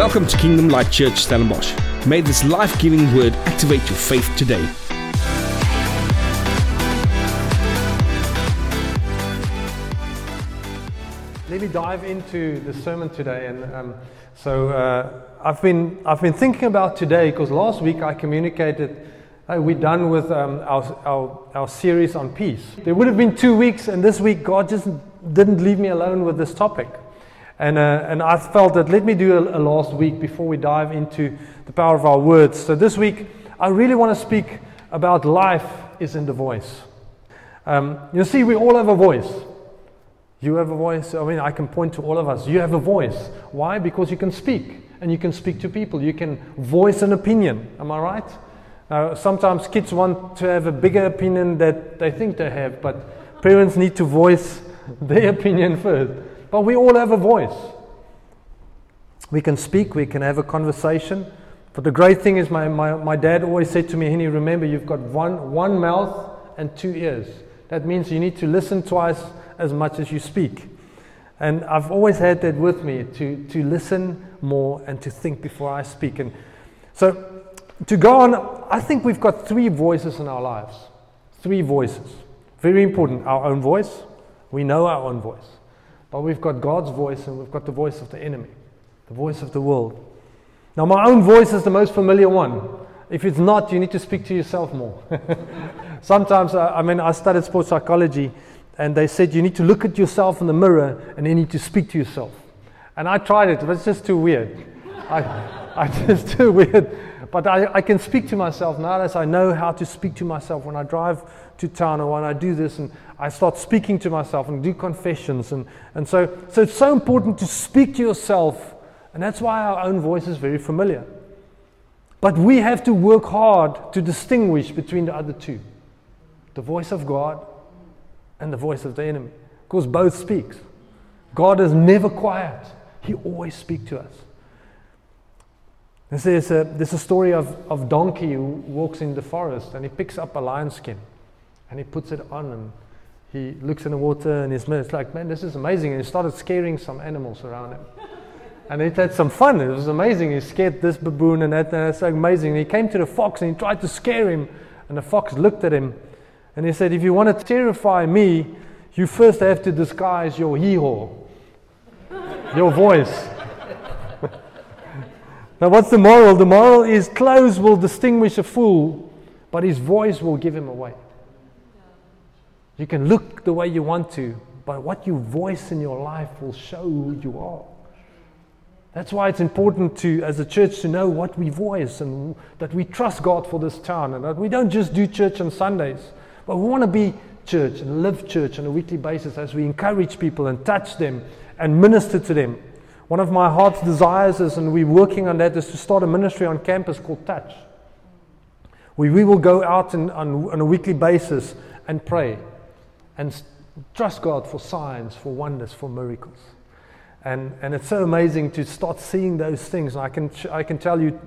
Welcome to Kingdom Light Church Stellenbosch. May this life giving word activate your faith today. Let me dive into the sermon today. And um, so uh, I've, been, I've been thinking about today because last week I communicated uh, we're done with um, our, our, our series on peace. There would have been two weeks, and this week God just didn't leave me alone with this topic. And, uh, and I felt that let me do a, a last week before we dive into the power of our words. So this week, I really want to speak about life is in the voice. Um, you see, we all have a voice. You have a voice. I mean, I can point to all of us. You have a voice. Why? Because you can speak and you can speak to people. You can voice an opinion. Am I right? Now, sometimes kids want to have a bigger opinion that they think they have, but parents need to voice their opinion first. But we all have a voice. We can speak, we can have a conversation. But the great thing is, my, my, my dad always said to me, Henny, remember, you've got one, one mouth and two ears. That means you need to listen twice as much as you speak. And I've always had that with me to, to listen more and to think before I speak. And so, to go on, I think we've got three voices in our lives. Three voices. Very important. Our own voice. We know our own voice. But we've got God's voice and we've got the voice of the enemy, the voice of the world. Now, my own voice is the most familiar one. If it's not, you need to speak to yourself more. Sometimes, I mean, I studied sports psychology, and they said you need to look at yourself in the mirror and then you need to speak to yourself. And I tried it, but it's just too weird. I, I just too weird. But I, I can speak to myself now as I know how to speak to myself when I drive to town or when I do this and I start speaking to myself and do confessions. And, and so, so it's so important to speak to yourself. And that's why our own voice is very familiar. But we have to work hard to distinguish between the other two the voice of God and the voice of the enemy. Because both speaks. God is never quiet. He always speaks to us. There's a, there's a story of, of donkey who walks in the forest and he picks up a lion skin and he puts it on and he looks in the water and it's like, man, this is amazing. And he started scaring some animals around him. And he had some fun. It was amazing. He scared this baboon and that, and it's amazing. And he came to the fox and he tried to scare him. And the fox looked at him and he said, If you want to terrify me, you first have to disguise your hee haw, your voice. Now, what's the moral? The moral is clothes will distinguish a fool, but his voice will give him away. You can look the way you want to, but what you voice in your life will show who you are. That's why it's important to, as a church, to know what we voice and that we trust God for this town and that we don't just do church on Sundays, but we want to be church and live church on a weekly basis as we encourage people and touch them and minister to them. One of my heart's desires is, and we're working on that, is to start a ministry on campus called Touch. We, we will go out and, on, on a weekly basis and pray and trust God for signs, for wonders, for miracles. And, and it's so amazing to start seeing those things. I can, I can tell you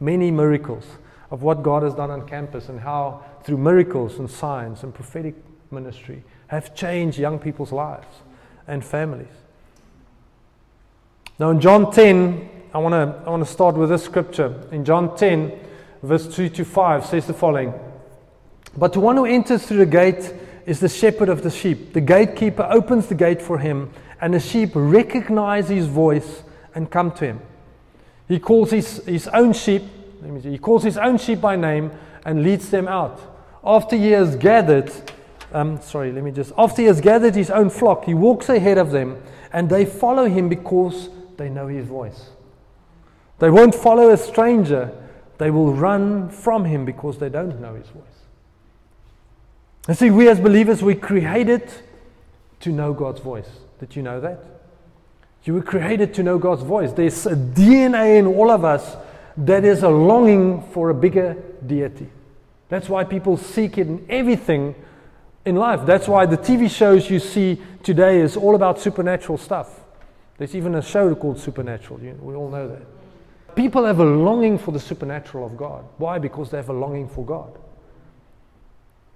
many miracles of what God has done on campus and how, through miracles and signs and prophetic ministry, have changed young people's lives and families. Now, in John 10, I want to I want to start with this scripture. In John 10, verse 2 to 5, says the following But the one who enters through the gate is the shepherd of the sheep. The gatekeeper opens the gate for him, and the sheep recognize his voice and come to him. He calls his, his own sheep. He calls his own sheep by name and leads them out. After he has gathered, um, sorry, let me just, after he has gathered his own flock, he walks ahead of them and they follow him because they know his voice. They won't follow a stranger, they will run from him because they don't know his voice. And see, we as believers, we created to know God's voice. Did you know that? You were created to know God's voice. There's a DNA in all of us that is a longing for a bigger deity. That's why people seek it in everything in life. That's why the TV shows you see today is all about supernatural stuff. There's even a show called Supernatural. We all know that. People have a longing for the supernatural of God. Why? Because they have a longing for God.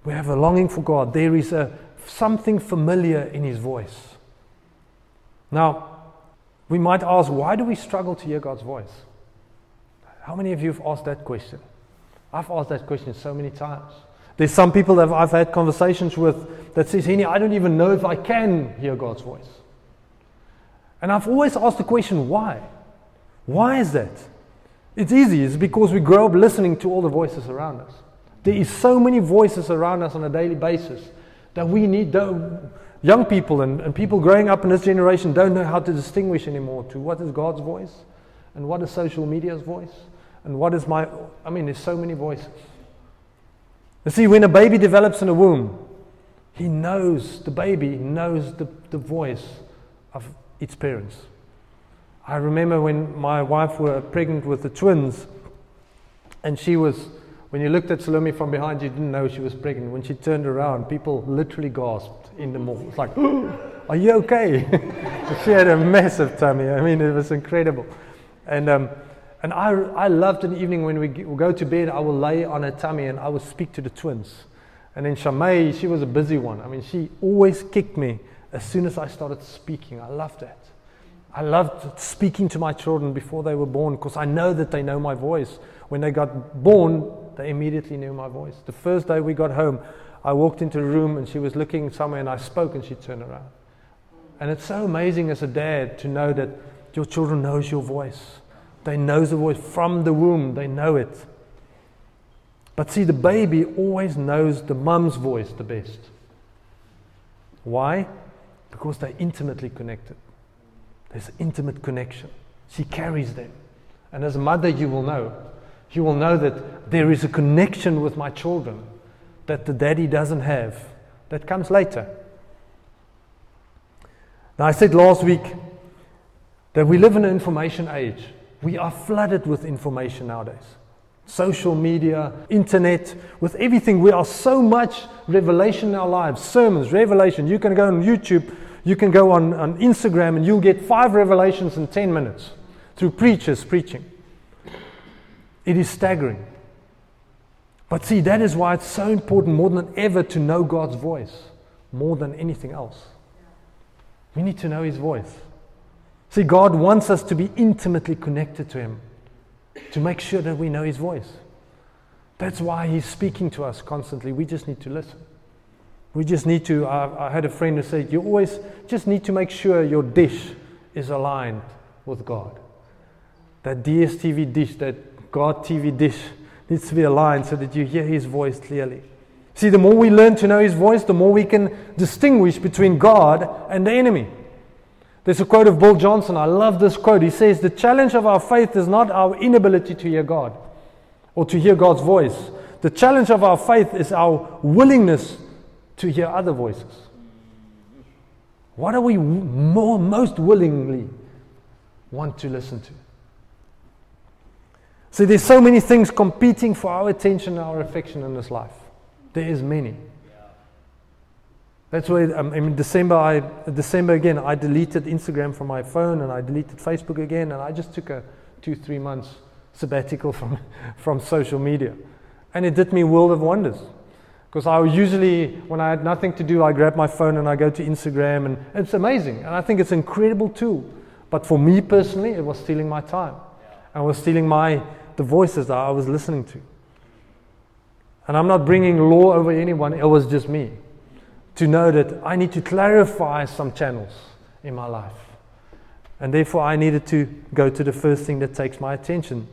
We have a longing for God. There is a something familiar in His voice. Now, We might ask, why do we struggle to hear God's voice? How many of you have asked that question? I've asked that question so many times. There's some people that I've had conversations with that says, Henny, I don't even know if I can hear God's voice. And I've always asked the question, why? Why is that? It's easy. It's because we grow up listening to all the voices around us. There is so many voices around us on a daily basis that we need. Young people and, and people growing up in this generation don't know how to distinguish anymore to what is God's voice and what is social media's voice and what is my. I mean, there's so many voices. You see, when a baby develops in a womb, he knows, the baby knows the, the voice of its parents. I remember when my wife were pregnant with the twins, and she was, when you looked at Salome from behind, you didn't know she was pregnant. When she turned around, people literally gasped in the mall. It's like, are you okay? she had a massive tummy. I mean, it was incredible. And um, and I, I loved an evening when we go to bed, I will lay on her tummy and I will speak to the twins. And then Shamay, she was a busy one. I mean, she always kicked me as soon as I started speaking. I loved that. I loved speaking to my children before they were born because I know that they know my voice. When they got born, they immediately knew my voice. The first day we got home, I walked into the room and she was looking somewhere and I spoke and she turned around. And it's so amazing as a dad to know that your children knows your voice. They know the voice from the womb, they know it. But see, the baby always knows the mum's voice the best. Why? Because they're intimately connected. There's intimate connection. She carries them. And as a mother, you will know. You will know that there is a connection with my children that the daddy doesn't have. That comes later. Now, I said last week that we live in an information age. We are flooded with information nowadays. Social media, internet, with everything. We are so much revelation in our lives. Sermons, revelation. You can go on YouTube, you can go on, on Instagram, and you'll get five revelations in 10 minutes through preachers preaching. It is staggering. But see, that is why it's so important more than ever to know God's voice, more than anything else. We need to know His voice. See, God wants us to be intimately connected to Him, to make sure that we know His voice. That's why He's speaking to us constantly. We just need to listen. We just need to. I, I had a friend who said, You always just need to make sure your dish is aligned with God. That DSTV dish, that God TV dish, needs to be aligned so that you hear His voice clearly. See, the more we learn to know His voice, the more we can distinguish between God and the enemy. There's a quote of Bill Johnson. I love this quote. He says, The challenge of our faith is not our inability to hear God or to hear God's voice. The challenge of our faith is our willingness to hear other voices. What are we more, most willingly want to listen to? See, there's so many things competing for our attention and our affection in this life. There is many. That's why um, in December, I, December again, I deleted Instagram from my phone and I deleted Facebook again, and I just took a two, three months sabbatical from, from social media. And it did me world of wonders. Because I usually, when I had nothing to do, I grab my phone and I go to Instagram, and it's amazing. And I think it's an incredible tool. But for me personally, it was stealing my time. I was stealing my, the voices that I was listening to. And I'm not bringing law over anyone, it was just me to know that I need to clarify some channels in my life. And therefore, I needed to go to the first thing that takes my attention.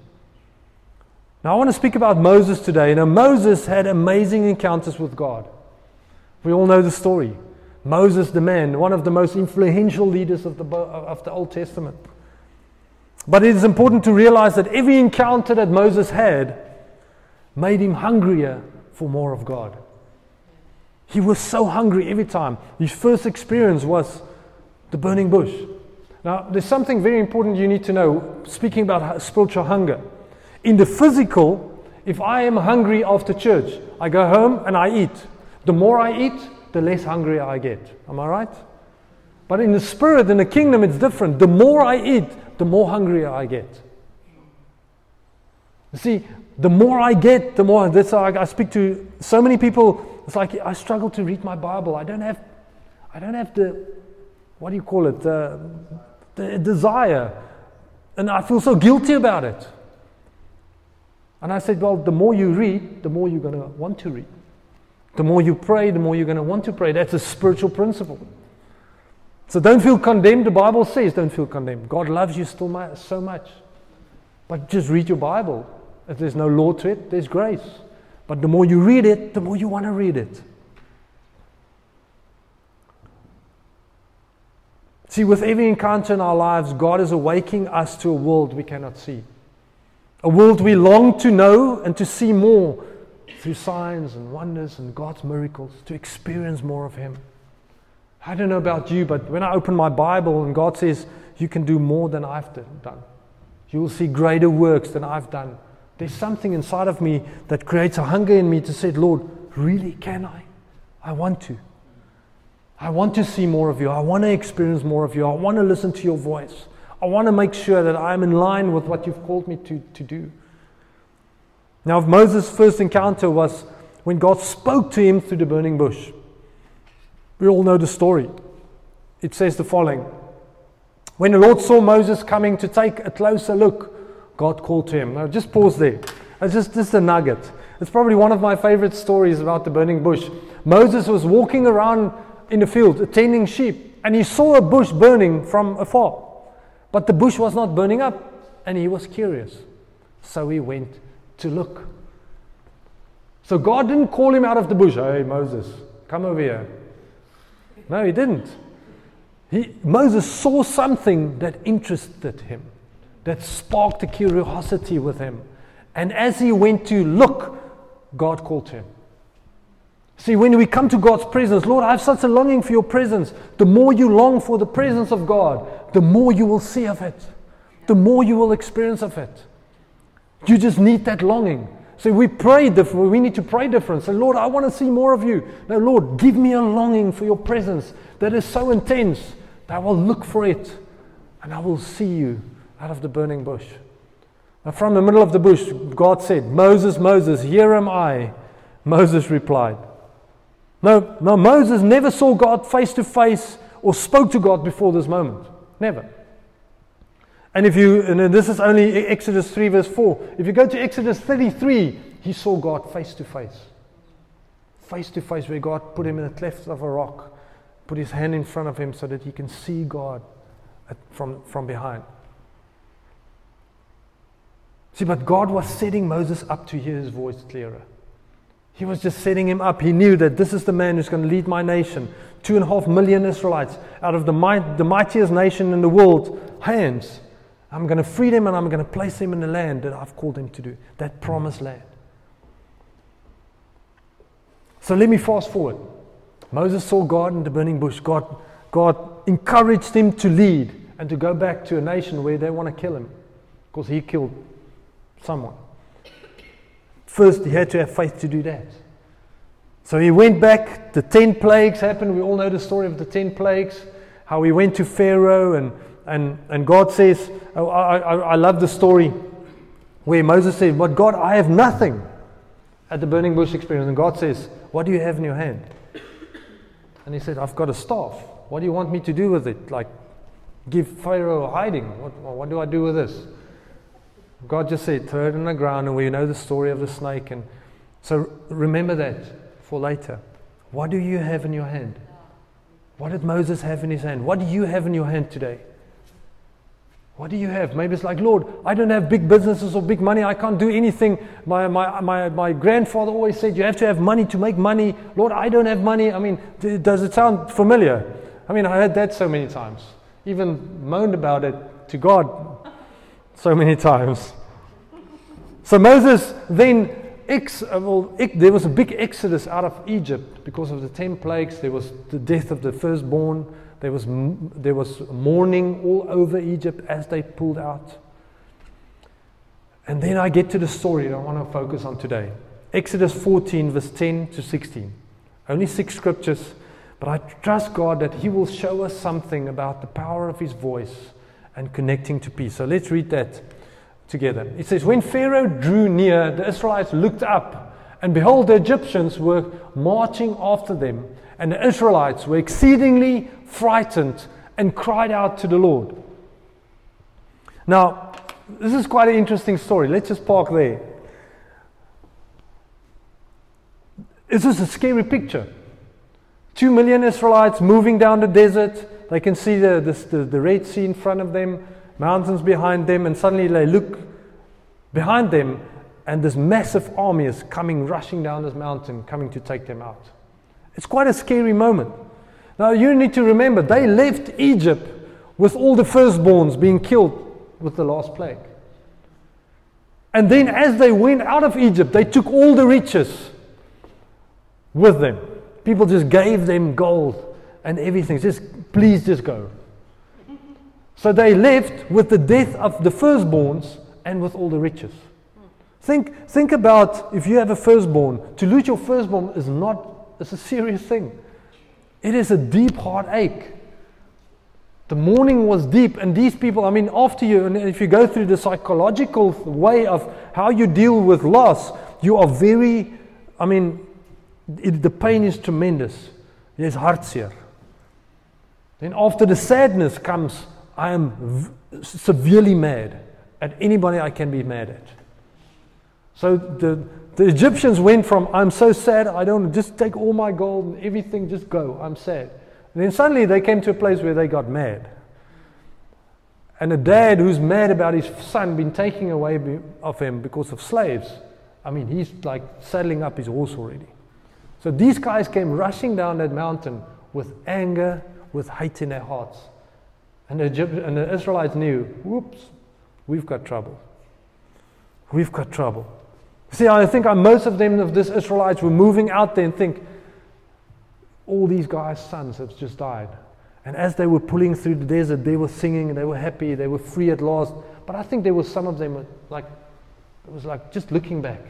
Now, I want to speak about Moses today. Now, Moses had amazing encounters with God. We all know the story. Moses, the man, one of the most influential leaders of the, of the Old Testament. But it is important to realize that every encounter that Moses had made him hungrier for more of God. He was so hungry every time. His first experience was the burning bush. Now, there's something very important you need to know, speaking about spiritual hunger. In the physical, if I am hungry after church, I go home and I eat. The more I eat, the less hungry I get. Am I right? But in the spirit, in the kingdom, it's different. The more I eat, the more hungry I get. You see, the more I get, the more. That's how I, I speak to so many people it's like I struggle to read my Bible. I don't have, I don't have the, what do you call it? Uh, the desire. And I feel so guilty about it. And I said, Well, the more you read, the more you're going to want to read. The more you pray, the more you're going to want to pray. That's a spiritual principle. So don't feel condemned. The Bible says don't feel condemned. God loves you still so much. But just read your Bible. If there's no law to it, there's grace. But the more you read it, the more you want to read it. See, with every encounter in our lives, God is awakening us to a world we cannot see. A world we long to know and to see more through signs and wonders and God's miracles, to experience more of Him. I don't know about you, but when I open my Bible and God says, You can do more than I've done, you will see greater works than I've done. There's something inside of me that creates a hunger in me to say, Lord, really can I? I want to. I want to see more of you. I want to experience more of you. I want to listen to your voice. I want to make sure that I'm in line with what you've called me to, to do. Now, Moses' first encounter was when God spoke to him through the burning bush. We all know the story. It says the following When the Lord saw Moses coming to take a closer look, God called to him. Now, just pause there. It's just, just a nugget. It's probably one of my favorite stories about the burning bush. Moses was walking around in the field, attending sheep, and he saw a bush burning from afar. But the bush was not burning up, and he was curious. So he went to look. So God didn't call him out of the bush. Hey, Moses, come over here. No, he didn't. He, Moses saw something that interested him, that sparked a curiosity with him. And as he went to look, God called him. See, when we come to God's presence, Lord, I have such a longing for your presence. The more you long for the presence of God, the more you will see of it, the more you will experience of it. You just need that longing. So we pray different. We need to pray different. Say, Lord, I want to see more of you. Now, Lord, give me a longing for your presence that is so intense that I will look for it and I will see you out of the burning bush. Now, from the middle of the bush, God said, Moses, Moses, here am I. Moses replied. No, no, Moses never saw God face to face or spoke to God before this moment. Never. And if you, and this is only Exodus 3, verse 4. If you go to Exodus 33, he saw God face to face. Face to face, where God put him in the cleft of a rock, put his hand in front of him so that he can see God from, from behind. See, but God was setting Moses up to hear his voice clearer. He was just setting him up. He knew that this is the man who's going to lead my nation. Two and a half million Israelites out of the, might, the mightiest nation in the world, hands. I'm going to free them and I'm going to place them in the land that I've called them to do, that promised land. So let me fast forward. Moses saw God in the burning bush. God, God encouraged him to lead and to go back to a nation where they want to kill him because he killed someone. First, he had to have faith to do that. So he went back. The 10 plagues happened. We all know the story of the 10 plagues, how he went to Pharaoh and and, and God says, oh, I, I, I love the story where Moses said, But God, I have nothing at the burning bush experience. And God says, What do you have in your hand? And he said, I've got a staff. What do you want me to do with it? Like, give Pharaoh hiding? What, what do I do with this? God just said, Throw it on the ground. And we know the story of the snake. And so remember that for later. What do you have in your hand? What did Moses have in his hand? What do you have in your hand today? What do you have? Maybe it's like, Lord, I don't have big businesses or big money. I can't do anything. My, my, my, my grandfather always said, You have to have money to make money. Lord, I don't have money. I mean, does it sound familiar? I mean, I heard that so many times. Even moaned about it to God so many times. So Moses then, ex, uh, well, there was a big exodus out of Egypt because of the 10 plagues. There was the death of the firstborn. There was, there was mourning all over Egypt as they pulled out. And then I get to the story that I want to focus on today Exodus 14, verse 10 to 16. Only six scriptures, but I trust God that He will show us something about the power of His voice and connecting to peace. So let's read that together. It says, When Pharaoh drew near, the Israelites looked up, and behold, the Egyptians were marching after them, and the Israelites were exceedingly frightened and cried out to the Lord. Now, this is quite an interesting story. Let's just park there. This is a scary picture. Two million Israelites moving down the desert. They can see the, the, the Red Sea in front of them, mountains behind them, and suddenly they look behind them, and this massive army is coming, rushing down this mountain, coming to take them out. It's quite a scary moment. Now, you need to remember, they left Egypt with all the firstborns being killed with the last plague. And then, as they went out of Egypt, they took all the riches with them. People just gave them gold and everything. Just, please just go. So they left with the death of the firstborns and with all the riches. Think, think about if you have a firstborn. To lose your firstborn is not, it's a serious thing. It is a deep heartache. The mourning was deep, and these people, I mean, after you, and if you go through the psychological way of how you deal with loss, you are very, I mean, it, the pain is tremendous. Is hartseer. Then after the sadness comes, I am v- severely mad at anybody I can be mad at. So the, the Egyptians went from, I'm so sad, I don't just take all my gold and everything, just go, I'm sad. And then suddenly they came to a place where they got mad. And a dad who's mad about his son being taken away of him because of slaves, I mean, he's like saddling up his horse already. So these guys came rushing down that mountain with anger, with hate in their hearts. And the, Egypt- and the Israelites knew, whoops, we've got trouble. We've got trouble. See, I think most of them, of these Israelites, were moving out there and think, all these guys' sons have just died. And as they were pulling through the desert, they were singing, they were happy, they were free at last. But I think there was some of them like, it was like just looking back,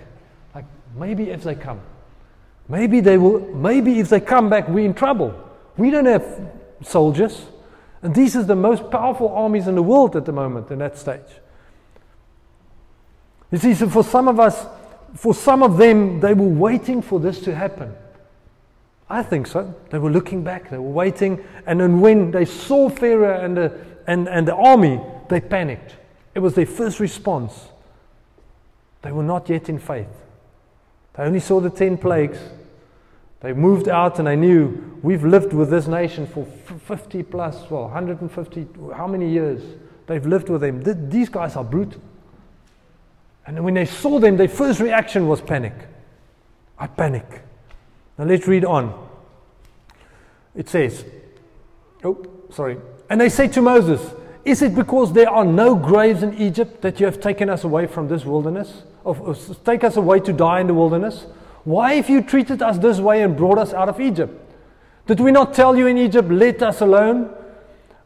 like maybe if they come, maybe they will, maybe if they come back, we're in trouble. We don't have soldiers. And these are the most powerful armies in the world at the moment in that stage. You see, so for some of us, for some of them, they were waiting for this to happen. I think so. They were looking back, they were waiting, and then when they saw Pharaoh and the, and, and the army, they panicked. It was their first response. They were not yet in faith. They only saw the 10 plagues. They moved out and they knew we've lived with this nation for 50 plus, well, 150, how many years? They've lived with them. These guys are brutal. And when they saw them, their first reaction was panic. I panic. Now let's read on. It says, oh, sorry. And they say to Moses, Is it because there are no graves in Egypt that you have taken us away from this wilderness? Or, or take us away to die in the wilderness? Why have you treated us this way and brought us out of Egypt? Did we not tell you in Egypt, let us alone?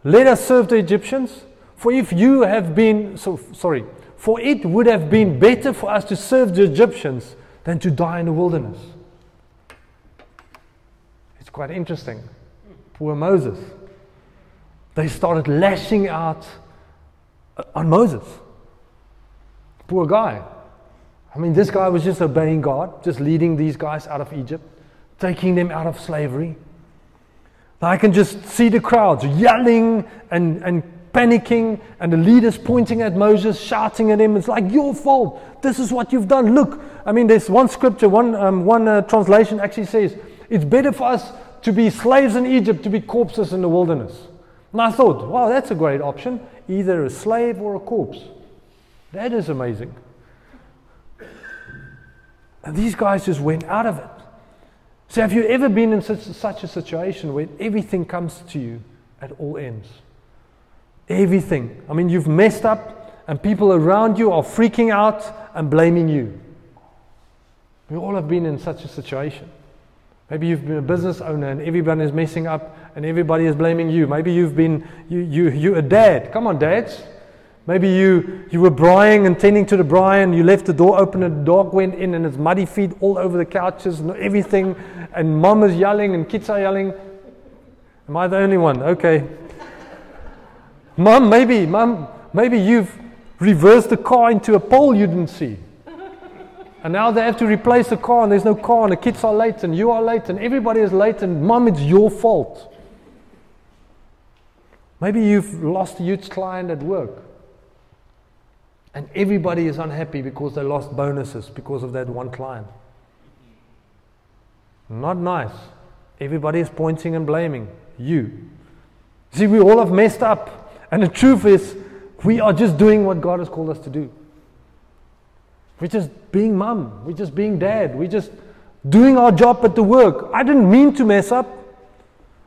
Let us serve the Egyptians? For if you have been, so sorry, for it would have been better for us to serve the Egyptians than to die in the wilderness. It's quite interesting. Poor Moses. They started lashing out on Moses. Poor guy. I mean, this guy was just obeying God, just leading these guys out of Egypt, taking them out of slavery. I can just see the crowds yelling and, and panicking, and the leaders pointing at Moses, shouting at him. It's like, Your fault. This is what you've done. Look. I mean, there's one scripture, one, um, one uh, translation actually says, It's better for us to be slaves in Egypt, to be corpses in the wilderness. And I thought, wow, that's a great option. Either a slave or a corpse. That is amazing. And these guys just went out of it. So, have you ever been in such, such a situation where everything comes to you at all ends? Everything. I mean, you've messed up, and people around you are freaking out and blaming you. We all have been in such a situation. Maybe you've been a business owner and everyone is messing up and everybody is blaming you. Maybe you've been, you, you, you're a dad. Come on, dads. Maybe you, you were braaiing and tending to the braai and you left the door open and the dog went in and it's muddy feet all over the couches and everything. And mom is yelling and kids are yelling. Am I the only one? Okay. mom, maybe, mom, maybe you've reversed the car into a pole you didn't see. And now they have to replace the car and there's no car and the kids are late and you are late and everybody is late and mom, it's your fault. Maybe you've lost a huge client at work And everybody is unhappy because they lost bonuses because of that one client. Not nice. Everybody is pointing and blaming you. See, we all have messed up. And the truth is, we are just doing what God has called us to do. We're just being mum. We're just being dad. We're just doing our job at the work. I didn't mean to mess up.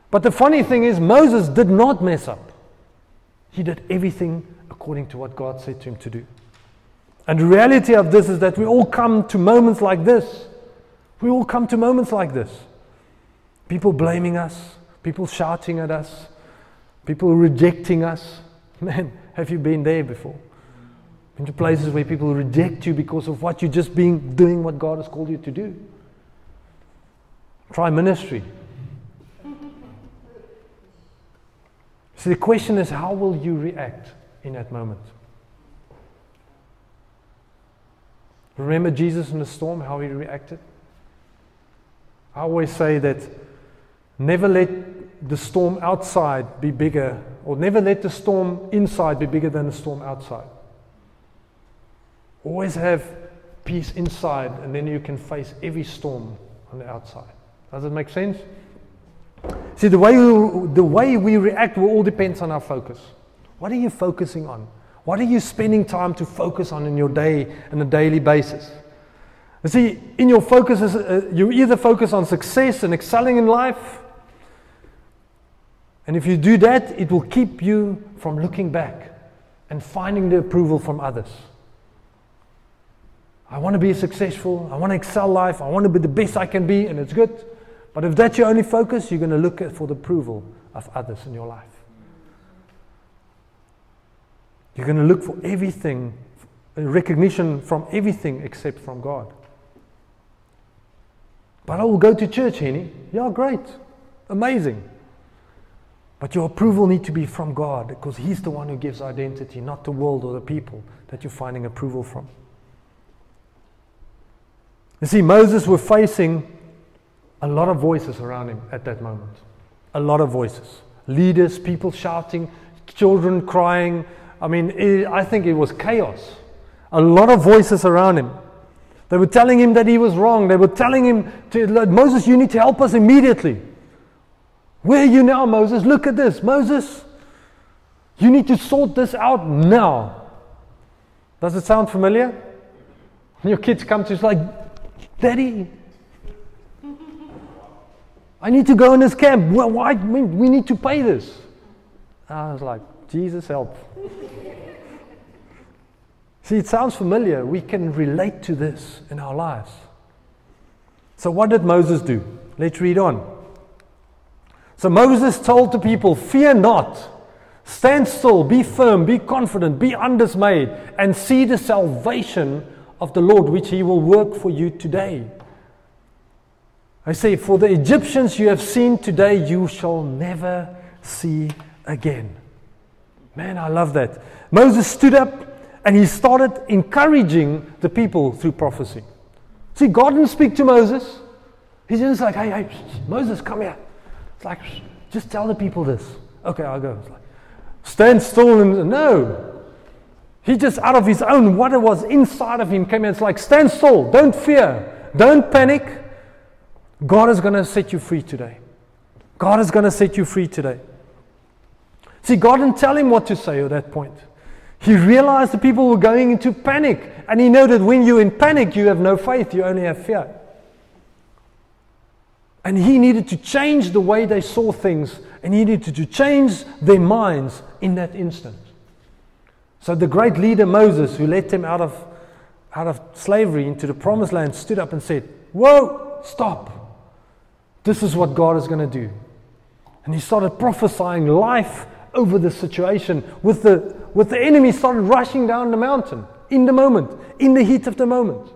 But the funny thing is, Moses did not mess up. He did everything according to what God said to him to do. And the reality of this is that we all come to moments like this. We all come to moments like this. People blaming us, people shouting at us, people rejecting us. Man, have you been there before? Into places where people reject you because of what you're just being doing what God has called you to do. Try ministry. So the question is, how will you react in that moment? Remember Jesus in the storm, how he reacted? I always say that never let the storm outside be bigger, or never let the storm inside be bigger than the storm outside. Always have peace inside, and then you can face every storm on the outside. Does it make sense? See, the way, we, the way we react will all depends on our focus. What are you focusing on? What are you spending time to focus on in your day on a daily basis? You see, in your focus, uh, you either focus on success and excelling in life, and if you do that, it will keep you from looking back and finding the approval from others. I want to be successful, I want to excel life, I want to be the best I can be, and it's good. But if that's your only focus, you're going to look for the approval of others in your life. You're going to look for everything, recognition from everything except from God. But I will go to church, Henny. Yeah, great. Amazing. But your approval need to be from God because He's the one who gives identity, not the world or the people that you're finding approval from. You see, Moses was facing a lot of voices around him at that moment. A lot of voices. Leaders, people shouting, children crying. I mean, it, I think it was chaos. A lot of voices around him. They were telling him that he was wrong. They were telling him, to, Moses, you need to help us immediately. Where are you now, Moses? Look at this. Moses, you need to sort this out now. Does it sound familiar? Your kids come to you, like, Daddy, I need to go in this camp. Well, why? We need to pay this. I was like, Jesus help. See, it sounds familiar. We can relate to this in our lives. So, what did Moses do? Let's read on. So, Moses told the people, Fear not, stand still, be firm, be confident, be undismayed, and see the salvation of the Lord, which he will work for you today. I say, For the Egyptians you have seen today, you shall never see again. Man, I love that. Moses stood up and he started encouraging the people through prophecy. See, God didn't speak to Moses. He's just like, hey, hey, Moses, come here. It's like, just tell the people this. Okay, I'll go. It's like, stand still and no. He just out of his own, what it was inside of him came in. It's like, stand still, don't fear, don't panic. God is going to set you free today. God is going to set you free today. See, God didn't tell him what to say at that point. He realized the people were going into panic. And he knew that when you're in panic, you have no faith, you only have fear. And he needed to change the way they saw things, and he needed to change their minds in that instant. So the great leader Moses, who led them out of, out of slavery into the promised land, stood up and said, Whoa, stop. This is what God is going to do. And he started prophesying life over the situation with the, with the enemy started rushing down the mountain in the moment, in the heat of the moment.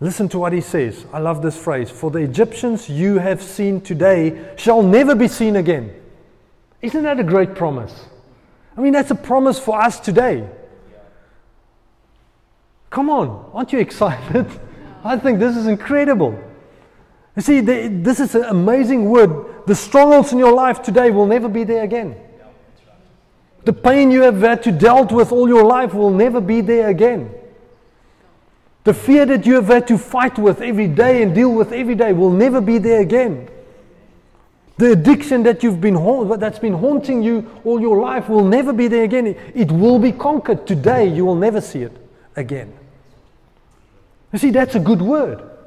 Listen to what he says. I love this phrase. For the Egyptians you have seen today shall never be seen again. Isn't that a great promise? I mean, that's a promise for us today. Come on, aren't you excited? I think this is incredible. You see, the, this is an amazing word. The strongholds in your life today will never be there again. The pain you have had to dealt with all your life will never be there again. The fear that you have had to fight with every day and deal with every day will never be there again. The addiction that you've been ha- that's been haunting you all your life will never be there again. It will be conquered today. You will never see it again. You see, that's a good word.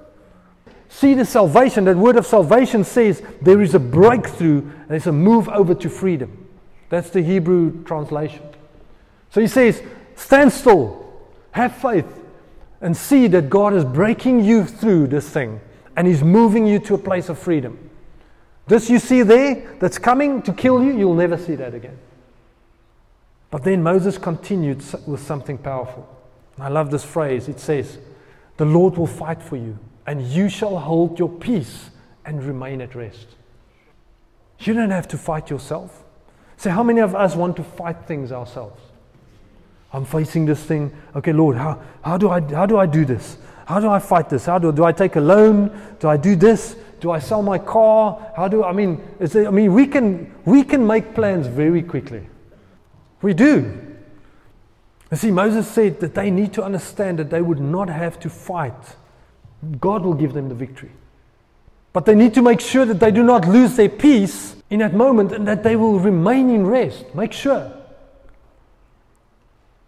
See the salvation. That word of salvation says there is a breakthrough and it's a move over to freedom. That's the Hebrew translation. So he says, stand still, have faith, and see that God is breaking you through this thing and He's moving you to a place of freedom. This you see there that's coming to kill you, you'll never see that again. But then Moses continued with something powerful. I love this phrase. It says, The Lord will fight for you, and you shall hold your peace and remain at rest. You don't have to fight yourself. Say, how many of us want to fight things ourselves? I'm facing this thing. Okay, Lord, how, how, do, I, how do I do this? How do I fight this? How do, do I take a loan? Do I do this? Do I sell my car? How do I mean? It, I mean, we can we can make plans very quickly. We do. You see, Moses said that they need to understand that they would not have to fight. God will give them the victory. But they need to make sure that they do not lose their peace in that moment and that they will remain in rest. Make sure.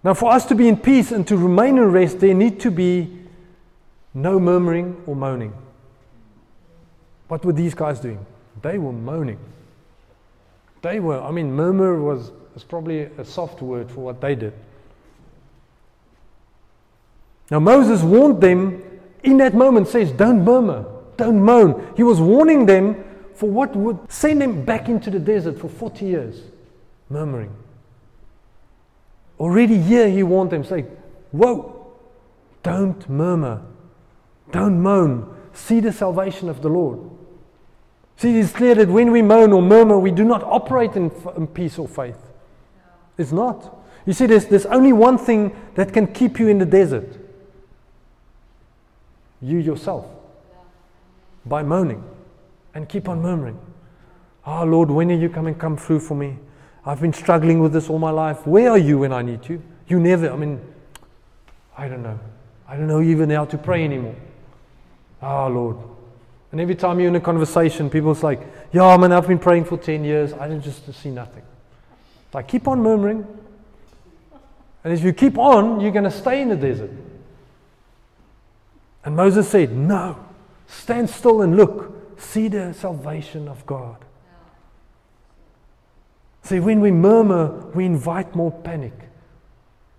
Now, for us to be in peace and to remain in rest, there need to be no murmuring or moaning. What were these guys doing? They were moaning. They were, I mean, murmur was, was probably a soft word for what they did. Now, Moses warned them in that moment, says, Don't murmur, don't moan. He was warning them for what would send them back into the desert for 40 years, murmuring. Already here, he warned them, saying, Whoa, don't murmur, don't moan. See the salvation of the Lord. See, it's clear that when we moan or murmur, we do not operate in, in peace or faith. It's not. You see, there's, there's only one thing that can keep you in the desert you yourself. By moaning and keep on murmuring. Oh, Lord, when are you coming come through for me? I've been struggling with this all my life. Where are you when I need you? You never, I mean, I don't know. I don't know even how to pray anymore. Oh, Lord, and every time you're in a conversation, people's like, yeah, man, I've been praying for 10 years. I didn't just see nothing. Like, keep on murmuring. And if you keep on, you're going to stay in the desert. And Moses said, no, stand still and look. See the salvation of God. See, when we murmur, we invite more panic,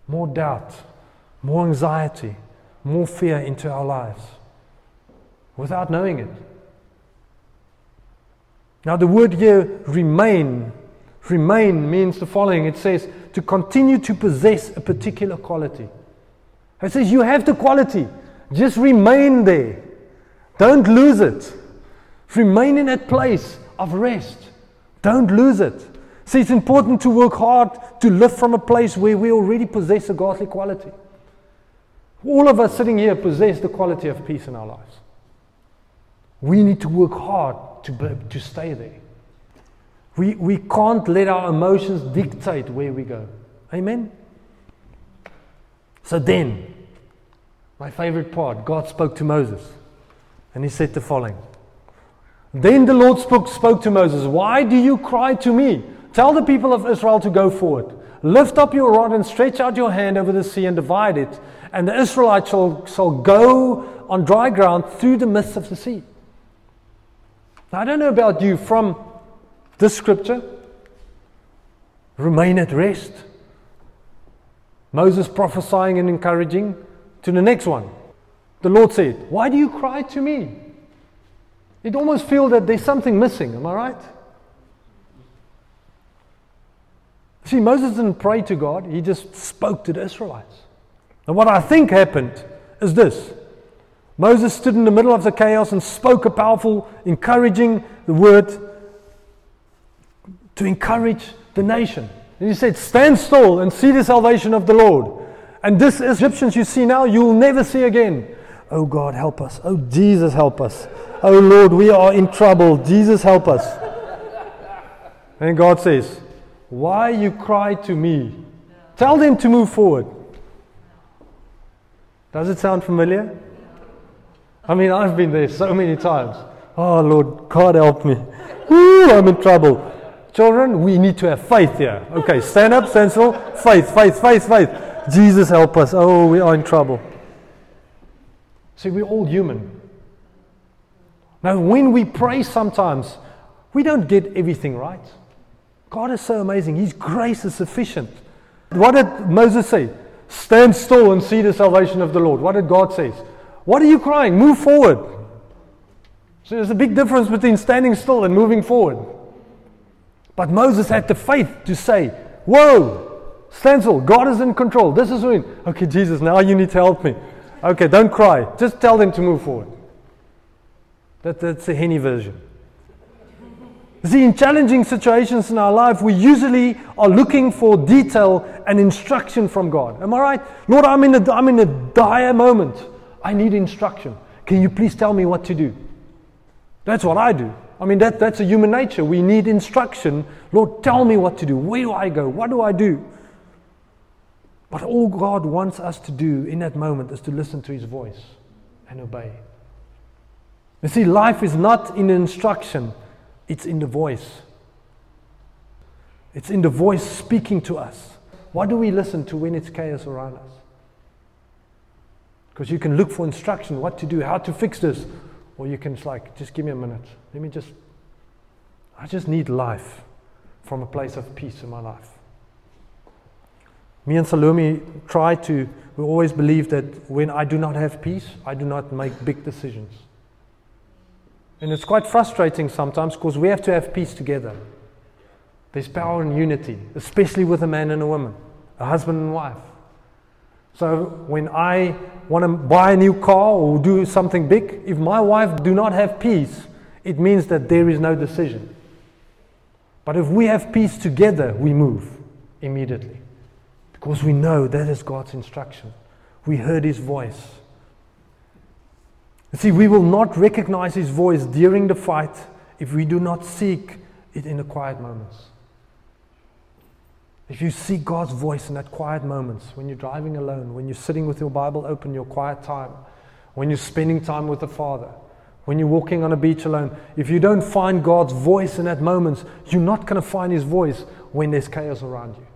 more doubt, more anxiety, more fear into our lives without knowing it. Now, the word here, remain, remain means the following it says, to continue to possess a particular quality. It says, you have the quality, just remain there. Don't lose it. Remain in that place of rest. Don't lose it. See, it's important to work hard to live from a place where we already possess a godly quality. All of us sitting here possess the quality of peace in our lives. We need to work hard to, to stay there. We, we can't let our emotions dictate where we go. Amen? So then, my favorite part, God spoke to Moses. And he said the following Then the Lord spoke, spoke to Moses, Why do you cry to me? Tell the people of Israel to go forward. Lift up your rod and stretch out your hand over the sea and divide it, and the Israelites shall, shall go on dry ground through the midst of the sea. Now, I don't know about you, from this scripture, remain at rest. Moses prophesying and encouraging to the next one. The Lord said, Why do you cry to me? It almost feels that there's something missing, am I right? See, Moses didn't pray to God, he just spoke to the Israelites. And what I think happened is this Moses stood in the middle of the chaos and spoke a powerful, encouraging the word to encourage the nation. And he said, Stand still and see the salvation of the Lord. And this Egyptians you see now, you will never see again. Oh God, help us. Oh Jesus, help us. Oh Lord, we are in trouble. Jesus, help us. And God says, Why you cry to me? Tell them to move forward. Does it sound familiar? I mean, I've been there so many times. Oh, Lord, God help me. Ooh, I'm in trouble. Children, we need to have faith here. Okay, stand up, stand still. Faith, faith, faith, faith. Jesus help us. Oh, we are in trouble. See, we're all human. Now, when we pray sometimes, we don't get everything right. God is so amazing. His grace is sufficient. What did Moses say? Stand still and see the salvation of the Lord. What did God say? What are you crying? Move forward. So there's a big difference between standing still and moving forward. But Moses had the faith to say, Whoa, stand still. God is in control. This is when. Okay, Jesus, now you need to help me. Okay, don't cry. Just tell them to move forward. That, that's the Henny version. See, in challenging situations in our life, we usually are looking for detail and instruction from God. Am I right? Lord, I'm in a, I'm in a dire moment. I need instruction. Can you please tell me what to do? That's what I do. I mean, that, that's a human nature. We need instruction. Lord, tell me what to do. Where do I go? What do I do? But all God wants us to do in that moment is to listen to His voice and obey. You see, life is not in instruction, it's in the voice. It's in the voice speaking to us. What do we listen to when it's chaos around us? Because you can look for instruction, what to do, how to fix this, or you can just like, just give me a minute. Let me just, I just need life from a place of peace in my life. Me and Salome try to, we always believe that when I do not have peace, I do not make big decisions. And it's quite frustrating sometimes because we have to have peace together. There's power in unity, especially with a man and a woman, a husband and wife. So when I want to buy a new car or do something big, if my wife do not have peace, it means that there is no decision. But if we have peace together, we move immediately. Because we know that is God's instruction. We heard his voice. You see, we will not recognize his voice during the fight if we do not seek it in the quiet moments. If you seek God's voice in that quiet moments, when you're driving alone, when you're sitting with your Bible open, your quiet time, when you're spending time with the Father, when you're walking on a beach alone, if you don't find God's voice in that moments, you're not going to find His voice when there's chaos around you.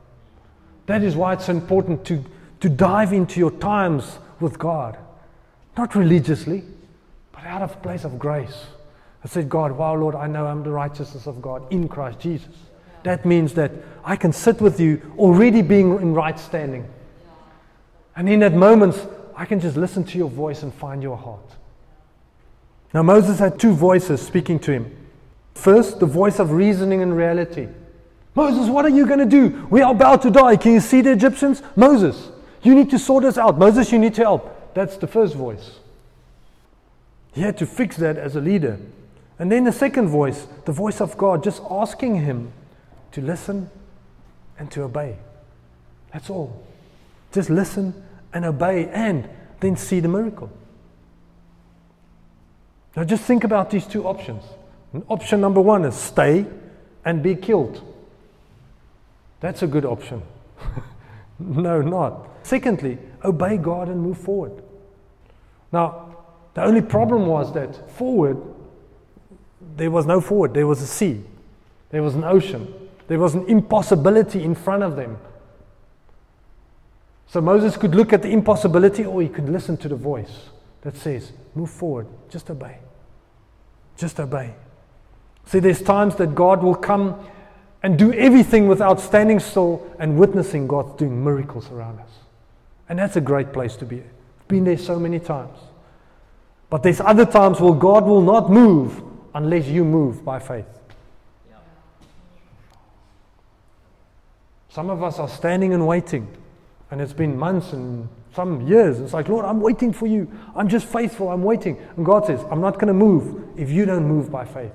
That is why it's so important to, to dive into your times with God, not religiously, but out of place of grace. I said, God, wow, Lord, I know I'm the righteousness of God in Christ Jesus. That means that I can sit with you already being in right standing. And in that moment, I can just listen to your voice and find your heart. Now, Moses had two voices speaking to him. First, the voice of reasoning and reality. Moses, what are you going to do? We are about to die. Can you see the Egyptians? Moses, you need to sort us out. Moses, you need to help. That's the first voice. He had to fix that as a leader. And then the second voice, the voice of God, just asking him to listen and to obey. That's all. Just listen and obey and then see the miracle. Now just think about these two options. Option number one is stay and be killed. That's a good option. no, not. Secondly, obey God and move forward. Now, the only problem was that forward, there was no forward, there was a sea, there was an ocean. There was an impossibility in front of them. So Moses could look at the impossibility or he could listen to the voice that says, Move forward, just obey. Just obey. See, there's times that God will come and do everything without standing still and witnessing God doing miracles around us. And that's a great place to be. Been there so many times. But there's other times where God will not move unless you move by faith. Some of us are standing and waiting, and it's been months and some years. It's like, Lord, I'm waiting for you. I'm just faithful. I'm waiting. And God says, I'm not going to move if you don't move by faith.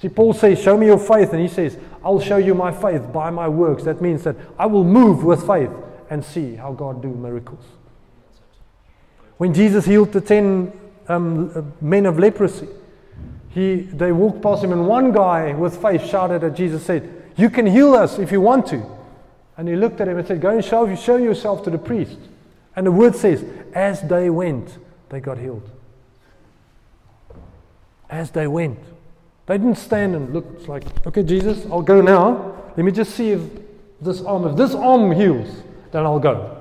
See, Paul says, Show me your faith. And he says, I'll show you my faith by my works. That means that I will move with faith and see how God do miracles. When Jesus healed the ten um, men of leprosy, he, they walked past him, and one guy with faith shouted at Jesus, said, You can heal us if you want to. And he looked at him and said, Go and show, show yourself to the priest. And the word says, As they went, they got healed. As they went. They didn't stand and look, it's like, okay, Jesus, I'll go now. Let me just see if this arm, if this arm heals, then I'll go.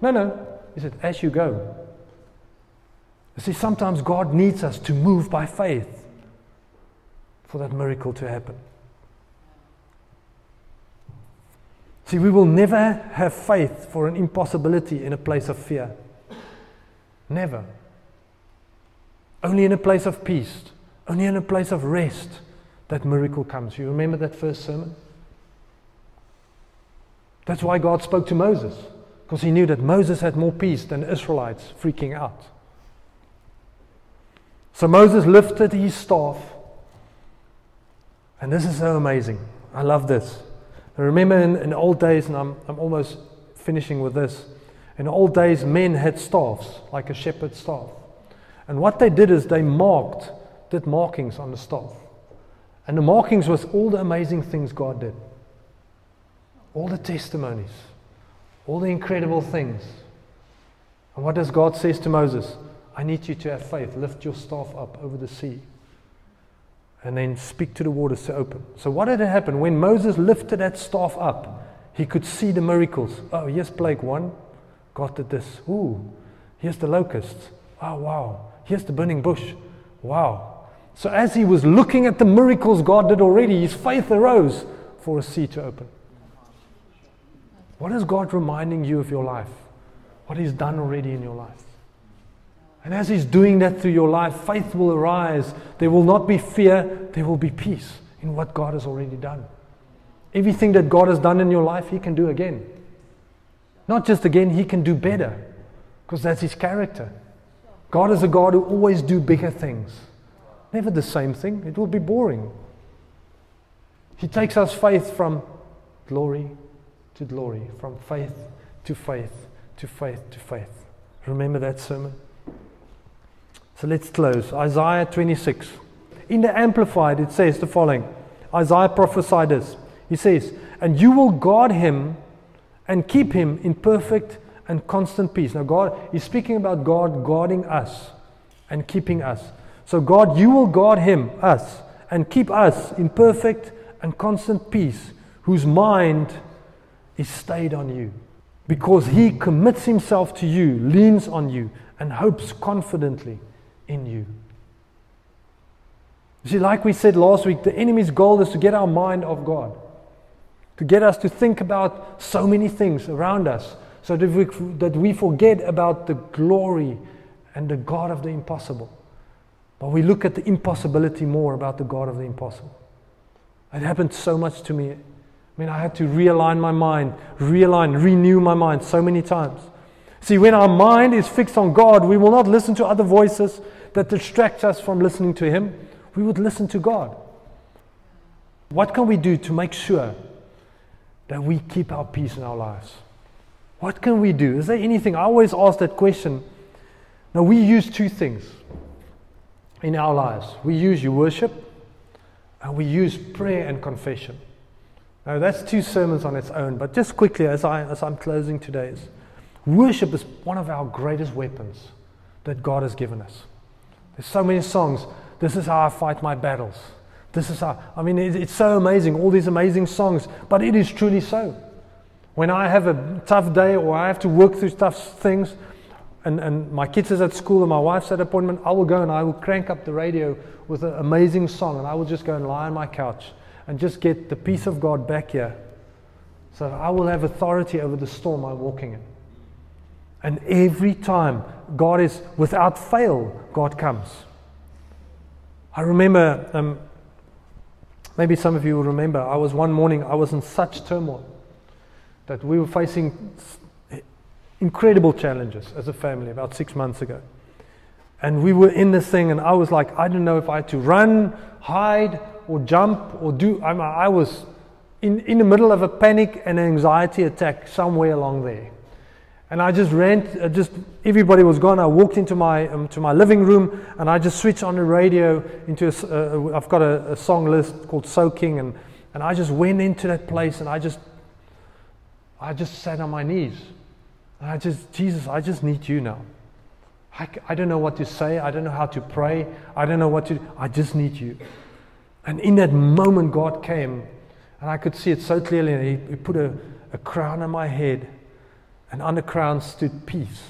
No, no. He said, as you go. You see, sometimes God needs us to move by faith for that miracle to happen. See, we will never have faith for an impossibility in a place of fear. Never. Only in a place of peace, only in a place of rest, that miracle comes. You remember that first sermon? That's why God spoke to Moses, because he knew that Moses had more peace than Israelites freaking out. So Moses lifted his staff, and this is so amazing. I love this. I remember in, in old days, and I'm, I'm almost finishing with this. In old days, men had staffs, like a shepherd's staff. And what they did is they marked, did markings on the staff. And the markings was all the amazing things God did all the testimonies, all the incredible things. And what does God says to Moses? I need you to have faith. Lift your staff up over the sea. And then speak to the waters to open. So what did it happen? When Moses lifted that staff up, he could see the miracles. Oh, here's plague one. God did this. Ooh, here's the locusts. Oh, wow. Here's the burning bush. Wow. So as he was looking at the miracles God did already, his faith arose for a sea to open. What is God reminding you of your life? What He's done already in your life? And as He's doing that through your life, faith will arise. There will not be fear, there will be peace in what God has already done. Everything that God has done in your life, He can do again. Not just again, He can do better because that's His character. God is a God who always do bigger things. Never the same thing. It will be boring. He takes us faith from glory to glory, from faith to faith to faith to faith. Remember that sermon? So let's close. Isaiah 26. In the Amplified, it says the following Isaiah prophesied this. He says, And you will guard him and keep him in perfect and constant peace. Now, God is speaking about God guarding us and keeping us. So, God, you will guard him, us, and keep us in perfect and constant peace, whose mind is stayed on you because he commits himself to you, leans on you, and hopes confidently in you. You see, like we said last week, the enemy's goal is to get our mind off God, to get us to think about so many things around us, so that we, that we forget about the glory and the God of the impossible. But we look at the impossibility more about the God of the impossible. It happened so much to me I mean, I had to realign my mind, realign, renew my mind so many times. See, when our mind is fixed on God, we will not listen to other voices that distract us from listening to Him. We would listen to God. What can we do to make sure that we keep our peace in our lives? What can we do? Is there anything? I always ask that question. Now, we use two things in our lives we use your worship, and we use prayer and confession. Now, that's two sermons on its own, but just quickly as, I, as I'm closing today's, worship is one of our greatest weapons that God has given us. There's so many songs. This is how I fight my battles. This is how, I mean, it, it's so amazing, all these amazing songs, but it is truly so. When I have a tough day or I have to work through tough things, and, and my kids is at school and my wife's at appointment, I will go and I will crank up the radio with an amazing song and I will just go and lie on my couch and just get the peace of God back here. So I will have authority over the storm I'm walking in. And every time God is without fail, God comes. I remember, um, maybe some of you will remember, I was one morning, I was in such turmoil that we were facing incredible challenges as a family about six months ago. And we were in this thing, and I was like, I don't know if I had to run, hide, or jump or do. I, I was in, in the middle of a panic and anxiety attack somewhere along there. And I just ran, uh, just everybody was gone. I walked into my, um, to my living room and I just switched on the radio into, a, uh, I've got a, a, song list called Soaking and And I just went into that place and I just, I just sat on my knees. I just, Jesus, I just need you now. I, I don't know what to say. I don't know how to pray. I don't know what to do. I just need you. And in that moment, God came, and I could see it so clearly. And he, he put a, a crown on my head, and on the crown stood peace.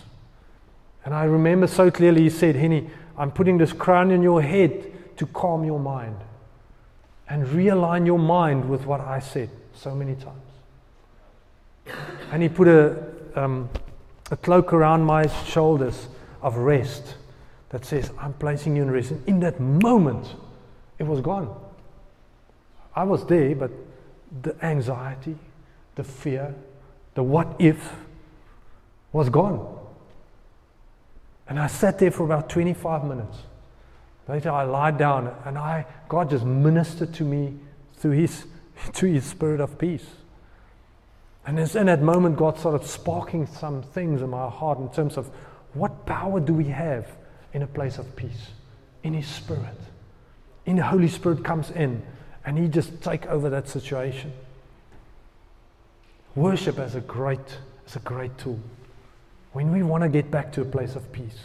And I remember so clearly, he said, Henny, I'm putting this crown in your head to calm your mind and realign your mind with what I said so many times. And he put a, um, a cloak around my shoulders of rest that says, I'm placing you in rest. And in that moment, it was gone. I was there, but the anxiety, the fear, the what if was gone. And I sat there for about 25 minutes. Later, I lied down and I, God just ministered to me through his, through his spirit of peace. And it's in that moment, God started sparking some things in my heart in terms of what power do we have in a place of peace? In His Spirit. In the Holy Spirit comes in and He just take over that situation. Worship as a great, as a great tool. When we want to get back to a place of peace.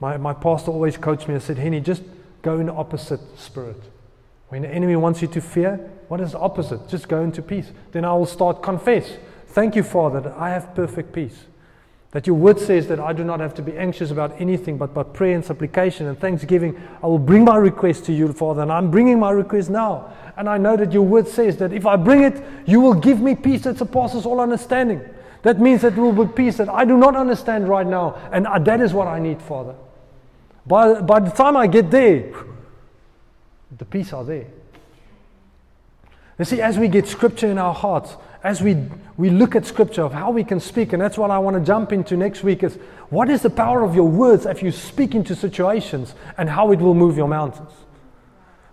My, my pastor always coached me and said, Henny, just go in the opposite spirit. When the enemy wants you to fear, what is the opposite? Just go into peace. Then I will start confess. Thank you, Father, that I have perfect peace. That your word says that I do not have to be anxious about anything, but by prayer and supplication and thanksgiving, I will bring my request to you, Father. And I'm bringing my request now. And I know that your word says that if I bring it, you will give me peace that surpasses all understanding. That means that it will be peace that I do not understand right now. And uh, that is what I need, Father. By, by the time I get there, the peace are there. You see, as we get scripture in our hearts, as we, we look at scripture of how we can speak, and that's what I want to jump into next week is what is the power of your words if you speak into situations and how it will move your mountains?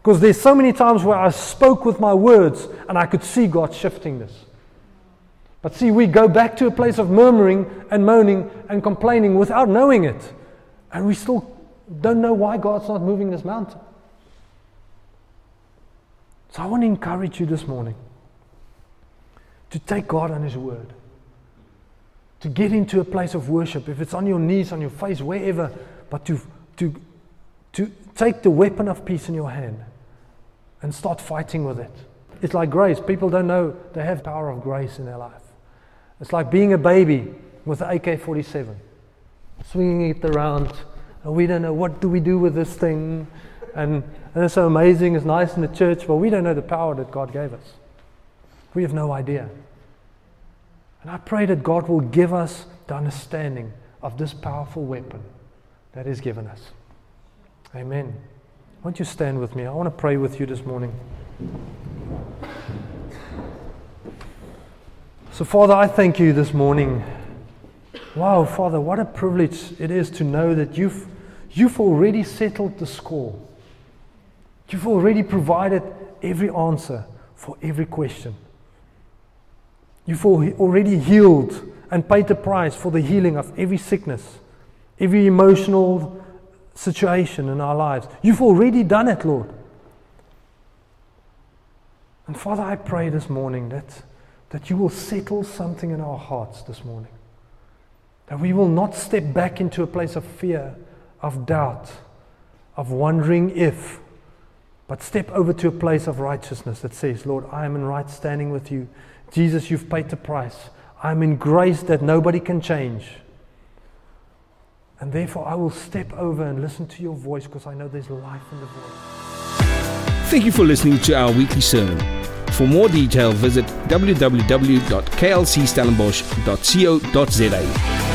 Because there's so many times where I spoke with my words and I could see God shifting this. But see, we go back to a place of murmuring and moaning and complaining without knowing it. And we still don't know why God's not moving this mountain. So I want to encourage you this morning to take God on His word, to get into a place of worship, if it's on your knees, on your face, wherever, but to, to, to take the weapon of peace in your hand and start fighting with it. It's like grace. People don't know they have power of grace in their life. It's like being a baby with an AK 47, swinging it around, and we don't know what do we do with this thing. And, and it's so amazing, it's nice in the church, but we don't know the power that God gave us. We have no idea. And I pray that God will give us the understanding of this powerful weapon that is given us. Amen. Won't you stand with me? I want to pray with you this morning. So, Father, I thank you this morning. Wow, Father, what a privilege it is to know that you've, you've already settled the score. You've already provided every answer for every question. You've already healed and paid the price for the healing of every sickness, every emotional situation in our lives. You've already done it, Lord. And Father, I pray this morning that, that you will settle something in our hearts this morning. That we will not step back into a place of fear, of doubt, of wondering if, but step over to a place of righteousness that says, Lord, I am in right standing with you. Jesus, you've paid the price. I'm in grace that nobody can change. And therefore, I will step over and listen to your voice because I know there's life in the voice. Thank you for listening to our weekly sermon. For more detail, visit www.klcstellenbosch.co.za.